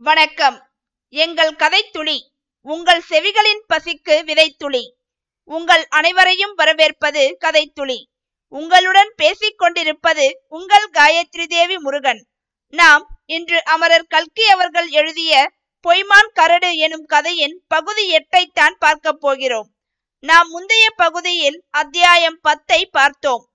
வணக்கம். எங்கள் கதைத்துளி உங்கள் செவிகளின் பசிக்கு விதைத்துளி உங்கள் அனைவரையும் வரவேற்பது கதைத்துளி உங்களுடன் பேசிக் கொண்டிருப்பது உங்கள் காயத்ரி தேவி முருகன். நாம் இன்று அமரர் கல்கி அவர்கள் எழுதிய பொய்மான் கரடு எனும் கதையின் பகுதி எட்டைத்தான் பார்க்க போகிறோம். நாம் முந்தைய பகுதியில் அத்தியாயம் பத்தை பார்த்தோம்.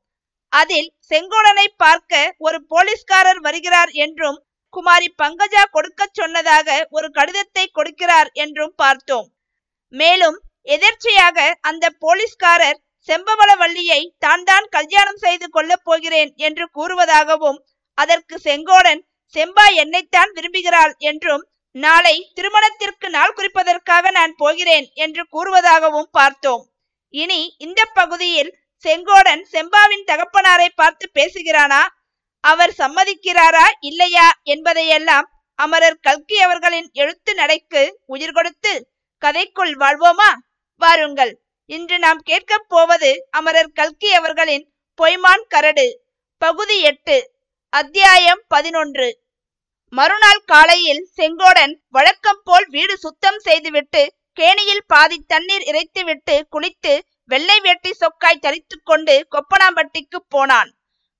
அதில் செங்கோடனை பார்க்க ஒரு போலீஸ்காரர் வருகிறார் என்றும் குமாரி பங்கஜா கொடுக்க சொன்னதாக ஒரு கடிதத்தை கொடுக்கிறார் என்றும் பார்த்தோம். மேலும் எதிர்ச்சியாக அந்த போலீஸ்காரர் செம்பவளவள்ளியை தான் தான் கல்யாணம் செய்து கொள்ளப் போகிறேன் என்று கூறுவதாகவும் அதற்கு செங்கோடன் செம்பா என்னைத்தான் விரும்புகிறாள் என்றும் நாளை திருமணத்திற்கு நாள் குறிப்பதற்காக நான் போகிறேன் என்று கூறுவதாகவும் பார்த்தோம். இனி இந்த பகுதியில் செங்கோடன் செம்பாவின் தகப்பனாரை பார்த்து பேசுகிறானா? அவர் சம்மதிக்கிறாரா இல்லையா என்பதையெல்லாம் அமரர் கல்கி அவர்களின் எழுத்து நடைக்கு உயிர் கொடுத்து கதைக்குள் வாழ்வோமா? வாருங்கள். இன்று நாம் கேட்கப் போவது அமரர் கல்கி அவர்களின் பொய்மான் கரடு. பகுதி எட்டு அத்தியாயம் பதினொன்று. மறுநாள் காலையில் செங்கோடன் வழக்கம் போல் வீடு சுத்தம் செய்துவிட்டு கேணியில் பாதி தண்ணீர் இறைத்துவிட்டு குளித்து வெள்ளை வேட்டி சொக்காய் தரித்து கொண்டு கொப்பனாம்பட்டிக்கு போனான்.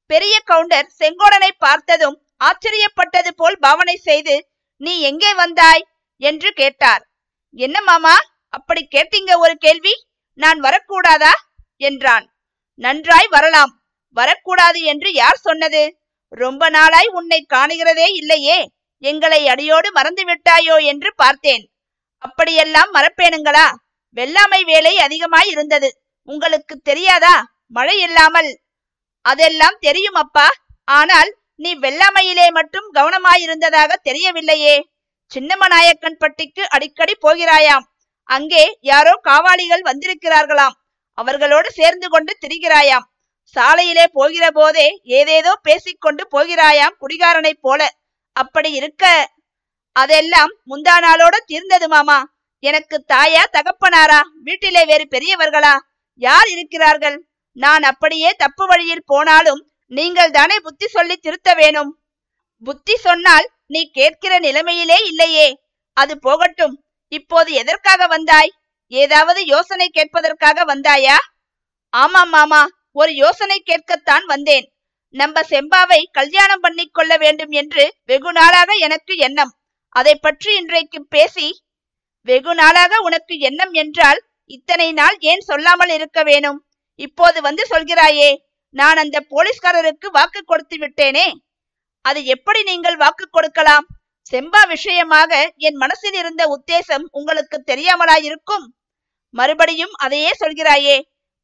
பெரிய கவுண்டர் செங்கோடனை பார்த்ததும் ஆச்சரியப்பட்டது போல் பாவனை செய்து நீ எங்கே வந்தாய்? என்று கேட்டார். என்ன மாமா அப்படி கேட்டீங்க ஒரு கேள்வி? நான் வரக்கூடாதா? என்றான். நன்றாய் வரலாம். வரக்கூடாது என்று யார் சொன்னது? ரொம்ப நாளாய் உன்னை காணுகிறதே இல்லையே. எங்களை அடியோடு மறந்து விட்டாயோ? என்று பார்த்தேன். அப்படியெல்லாம் மறப்பேனுங்களா? வெள்ளாமை வேலை அதிகமாய் இருந்தது. உங்களுக்கு தெரியாதா? மழை இல்லாமல். அதெல்லாம் தெரியும் அப்பா ஆனால் நீ வெள்ளாமையிலே மட்டும் கவனமாயிருந்ததாக தெரியவில்லையே. சின்னமநாயக்கன் பட்டிக்கு அடிக்கடி போகிறாயாம். அங்கே யாரோ காவாளிகள் வந்திருக்கிறார்களாம். அவர்களோடு சேர்ந்து கொண்டு திரிகிறாயாம். சாலையிலே போகிற போதே ஏதேதோ பேசிக்கொண்டு போகிறாயாம் குடிகாரனைப் போல. அப்படி இருக்க. அதெல்லாம் முந்தா நாளோட தீர்ந்தது மாமா. எனக்கு தாயா தகப்பனாரா? வீட்டிலே வேறு பெரியவர்களா? யார் இருக்கிறார்கள்? நான் அப்படியே தப்பு வழியில் போனாலும் நீங்கள் தானே புத்தி சொல்லி திருத்த வேணும். புத்தி சொன்னால் நீ கேட்கிற நிலைமையிலே இல்லையே. அது போகட்டும். இப்போது எதற்காக வந்தாய்? ஏதாவது யோசனை கேட்பதற்காக வந்தாயா? ஆமாம் மாமா ஒரு யோசனை கேட்கத்தான் வந்தேன். நம்ம செம்பாவை கல்யாணம் பண்ணி கொள்ள வேண்டும் என்று வெகு நாளாக எனக்கு எண்ணம். அதை பற்றி இன்றைக்கு பேசி வெகு நாளாக உனக்கு எண்ணம் என்றால் இத்தனை நாள் ஏன் சொல்லாமல் இருக்க வேணும்? இப்போது வந்து சொல்கிறாயே நான் அந்த போலீஸ்காரருக்கு வாக்கு கொடுத்து விட்டேனே. அது எப்படி நீங்கள் வாக்கு கொடுக்கலாம்? செம்பா விஷயமாக என் மனசில் இருந்த உத்தேசம் உங்களுக்கு தெரியாமலாயிருக்கும். மறுபடியும் அதையே சொல்கிறாயே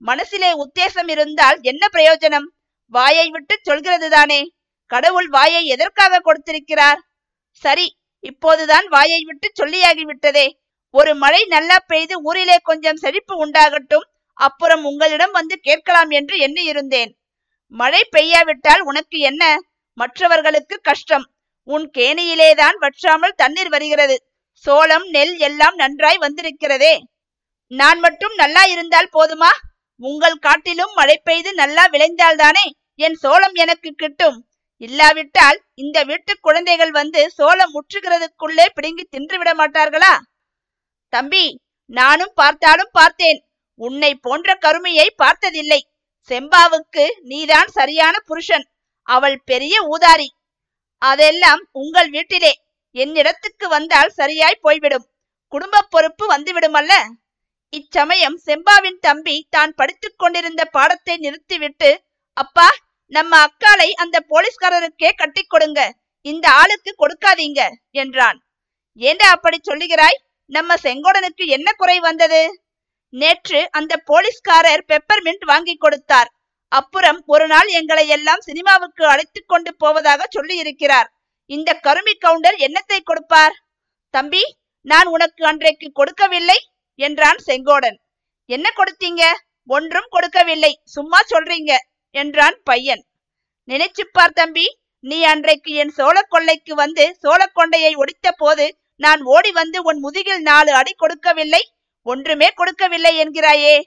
மனசிலே உத்தேசம் இருந்தால் என்ன பிரயோஜனம்? வாயை விட்டு சொல்கிறது தானே கடவுள் வாயை எதற்காக கொடுத்திருக்கிறார்? சரி இப்போதுதான் வாயை விட்டு சொல்லியாகிவிட்டதே. ஒரு மழை நல்லா பெய்து ஊரிலே கொஞ்சம் செழிப்பு உண்டாகட்டும். அப்புறம் உங்களிடம் வந்து கேட்கலாம் என்று எண்ணி இருந்தேன் மழை பெய்யாவிட்டால் உனக்கு என்ன? மற்றவர்களுக்கு கஷ்டம். உன் கேணியிலேதான் வற்றாமல் தண்ணீர் வருகிறது. சோளம் நெல் எல்லாம் நன்றாய் வந்திருக்கிறதே. நான் மட்டும் நல்லா இருந்தால் போதுமா? உங்கள் காட்டிலும் மழை பெய்து நல்லா விளைந்தால்தானே என் சோளம் எனக்கு கிட்டும். இல்லாவிட்டால் இந்த வீட்டு குழந்தைகள் வந்து சோளம் முற்றுகிறதுக்குள்ளே பிடுங்கி தின்று விட மாட்டார்களா? தம்பி நானும் பார்த்தாலும் பார்த்தேன். உன்னை போன்ற கருமையை பார்த்ததில்லை. செம்பாவுக்கு நீதான் சரியான புருஷன். அவள் பெரிய ஊதாரி. அதெல்லாம் உங்கள் வீட்டிலே. என்னிடத்துக்கு வந்தால் சரியாய் போய்விடும். குடும்ப பொறுப்பு வந்துவிடுமல்ல? இச்சமயம் செம்பாவின் தம்பி தான் படித்துக் கொண்டிருந்த பாடத்தை நிறுத்திவிட்டு அப்பா நம்ம அக்காளை அந்த போலீஸ்காரருக்கே கட்டி கொடுங்க. இந்த ஆளுக்கு கொடுக்காதீங்க என்றான். ஏண்டா அப்படி சொல்லுகிறாய்? நம்ம செங்கோடனுக்கு என்ன குறை வந்தது? நேற்று அந்த போலீஸ்காரர் பெப்பர்மின்ட் வாங்கி கொடுத்தார். அப்புறம் ஒரு நாள் எங்களை எல்லாம் சினிமாவுக்கு அழைத்து கொண்டு போவதாக சொல்லி இருக்கிறார் இந்த கருமி கவுண்டர் என்னத்தை கொடுப்பார்? தம்பி நான் உனக்கு அன்றைக்கு கொடுக்கவில்லை என்றான் செங்கோடன். என்ன கொடுத்தீங்க? ஒன்றும் கொடுக்கவில்லை சும்மா சொல்றீங்க என்றான் பையன். நினைச்சுப்பார் தம்பி நீ அன்றைக்கு என் சோழ கொள்ளைக்கு வந்து சோழ கொண்டையை ஒடித்த போது நான் ஓடி வந்து உன் முதுகில் நாலு அடி கொடுக்கவில்லை ஒன்றுமே கொடுக்கவில்லை என்கிறாயே.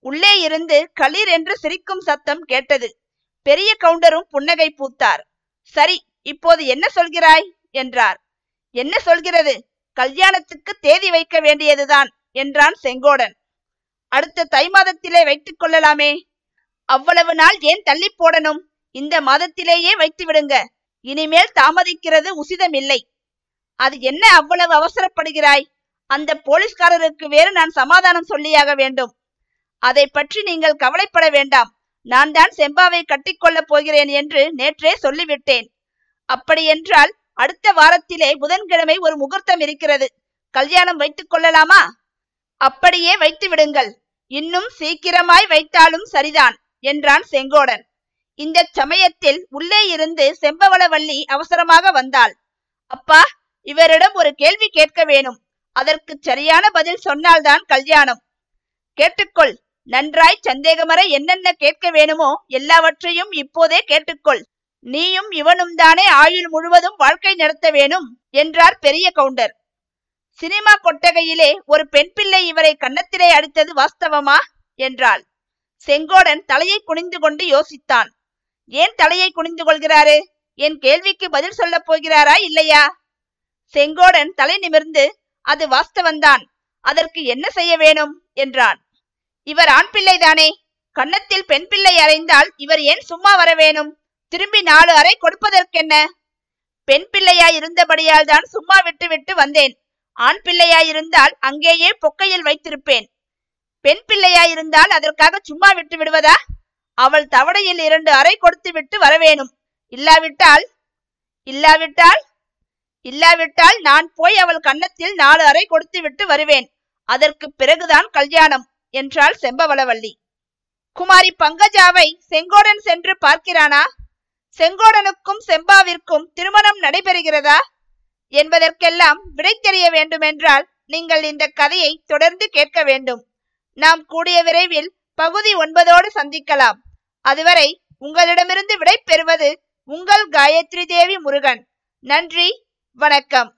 உள்ளே இருந்து களீர் என்று சிரிக்கும் சத்தம் கேட்டது. பெரிய கவுண்டரும் புன்னகை பூத்தார். சரி இப்போது என்ன சொல்கிறாய்? என்றார். என்ன சொல்கிறது? கல்யாணத்துக்கு தேதி வைக்க வேண்டியதுதான் என்றான் செங்கோடன். அடுத்த தை மாதத்திலே வைத்துக் கொள்ளலாமே. அவ்வளவு நாள் ஏன் தள்ளி போடணும்? இந்த மாதத்திலேயே வைத்து விடுங்க. இனிமேல் தாமதிக்கிறது உசிதமில்லை. அது என்ன அவ்வளவு அவசரப்படுகிறாய்? அந்த போலீஸ்காரருக்கு வேறு நான் சமாதானம் சொல்லியாக வேண்டும். அதை பற்றி நீங்கள் கவலைப்பட வேண்டாம். நான் தான் செம்பாவை கட்டிக்கொள்ளப் போகிறேன் என்று நேற்றே சொல்லிவிட்டேன். அப்படியென்றால் அடுத்த வாரத்திலே புதன்கிழமை ஒரு முகூர்த்தம் இருக்கிறது. கல்யாணம் வைத்துக் கொள்ளலாமா? அப்படியே வைத்து விடுங்கள். இன்னும் சீக்கிரமாய் வைத்தாலும் சரிதான் என்றான் செங்கோடன். இந்த சமயத்தில் உள்ளே இருந்து செம்பவளவல்லி அவசரமாக வந்தாள். அப்பா இவரிடம் ஒரு கேள்வி கேட்க வேணும். அதற்கு சரியான பதில் சொன்னால்தான் கல்யாணம். கேட்டுக்கொள். நன்றாய் சந்தேகமற என்னென்ன கேட்க வேணுமோ எல்லாவற்றையும் இப்போதே கேட்டுக்கொள். நீயும் இவனும் தானே ஆயுள் முழுவதும் வாழ்க்கை நடத்த வேணும் என்றார் பெரிய கவுண்டர். சினிமா கொட்டகையிலே ஒரு பெண் பிள்ளை இவரை கன்னத்திலே அடித்தது வாஸ்தவமா? என்றாள். செங்கோடன் தலையை குனிந்து கொண்டு யோசித்தான். ஏன் தலையை குனிந்து கொள்கிறாரு? என் கேள்விக்கு பதில் சொல்லப் போகிறாரா இல்லையா? செங்கோடன் தலை நிமிர்ந்து அது வாஸ்தவன்தான் அதற்கு என்ன செய்ய வேணும்? என்றான். இவர் ஆண் பிள்ளைதானே? கன்னத்தில் பெண் பிள்ளை அறைந்தால் இவர் ஏன் சும்மா வர வேணும்? திரும்பி நாலு அறை கொடுப்பதற்கென்ன? பெண் பிள்ளையாய் இருந்தபடியால் தான் சும்மா விட்டு விட்டு வந்தேன். ஆண் பிள்ளையாயிருந்தால் அங்கேயே பொக்கையில் வைத்திருப்பேன். பெண் பிள்ளையாயிருந்தால் அதற்காக சும்மா விட்டு விடுவதா? அவள் தவடையில் இரண்டு அறை கொடுத்து விட்டு வரவேணும் இல்லாவிட்டால்? இல்லாவிட்டால்? இல்லாவிட்டால் நான் போய் அவள் கன்னத்தில் நாலு அறை கொடுத்து விட்டு வருவேன். அதற்கு பிறகுதான் கல்யாணம் என்றாள் செம்பவளவல்லி குமாரி பங்கஜாவை செங்கோடன் சென்று பார்க்கிறானா? செங்கோடனுக்கும் செம்பாவிற்கும் திருமணம் நடைபெறுகிறதா? என்பதற்கெல்லாம் விடை தெரிய வேண்டுமென்றால் நீங்கள் இந்த கதையை தொடர்ந்து கேட்க வேண்டும். நாம் கூடிய விரைவில் பகுதி ஒன்பதோடு சந்திக்கலாம். அதுவரை உங்களிடமிருந்து விடை பெறுவது உங்கள் காயத்ரி தேவி முருகன். நன்றி. வணக்கம்.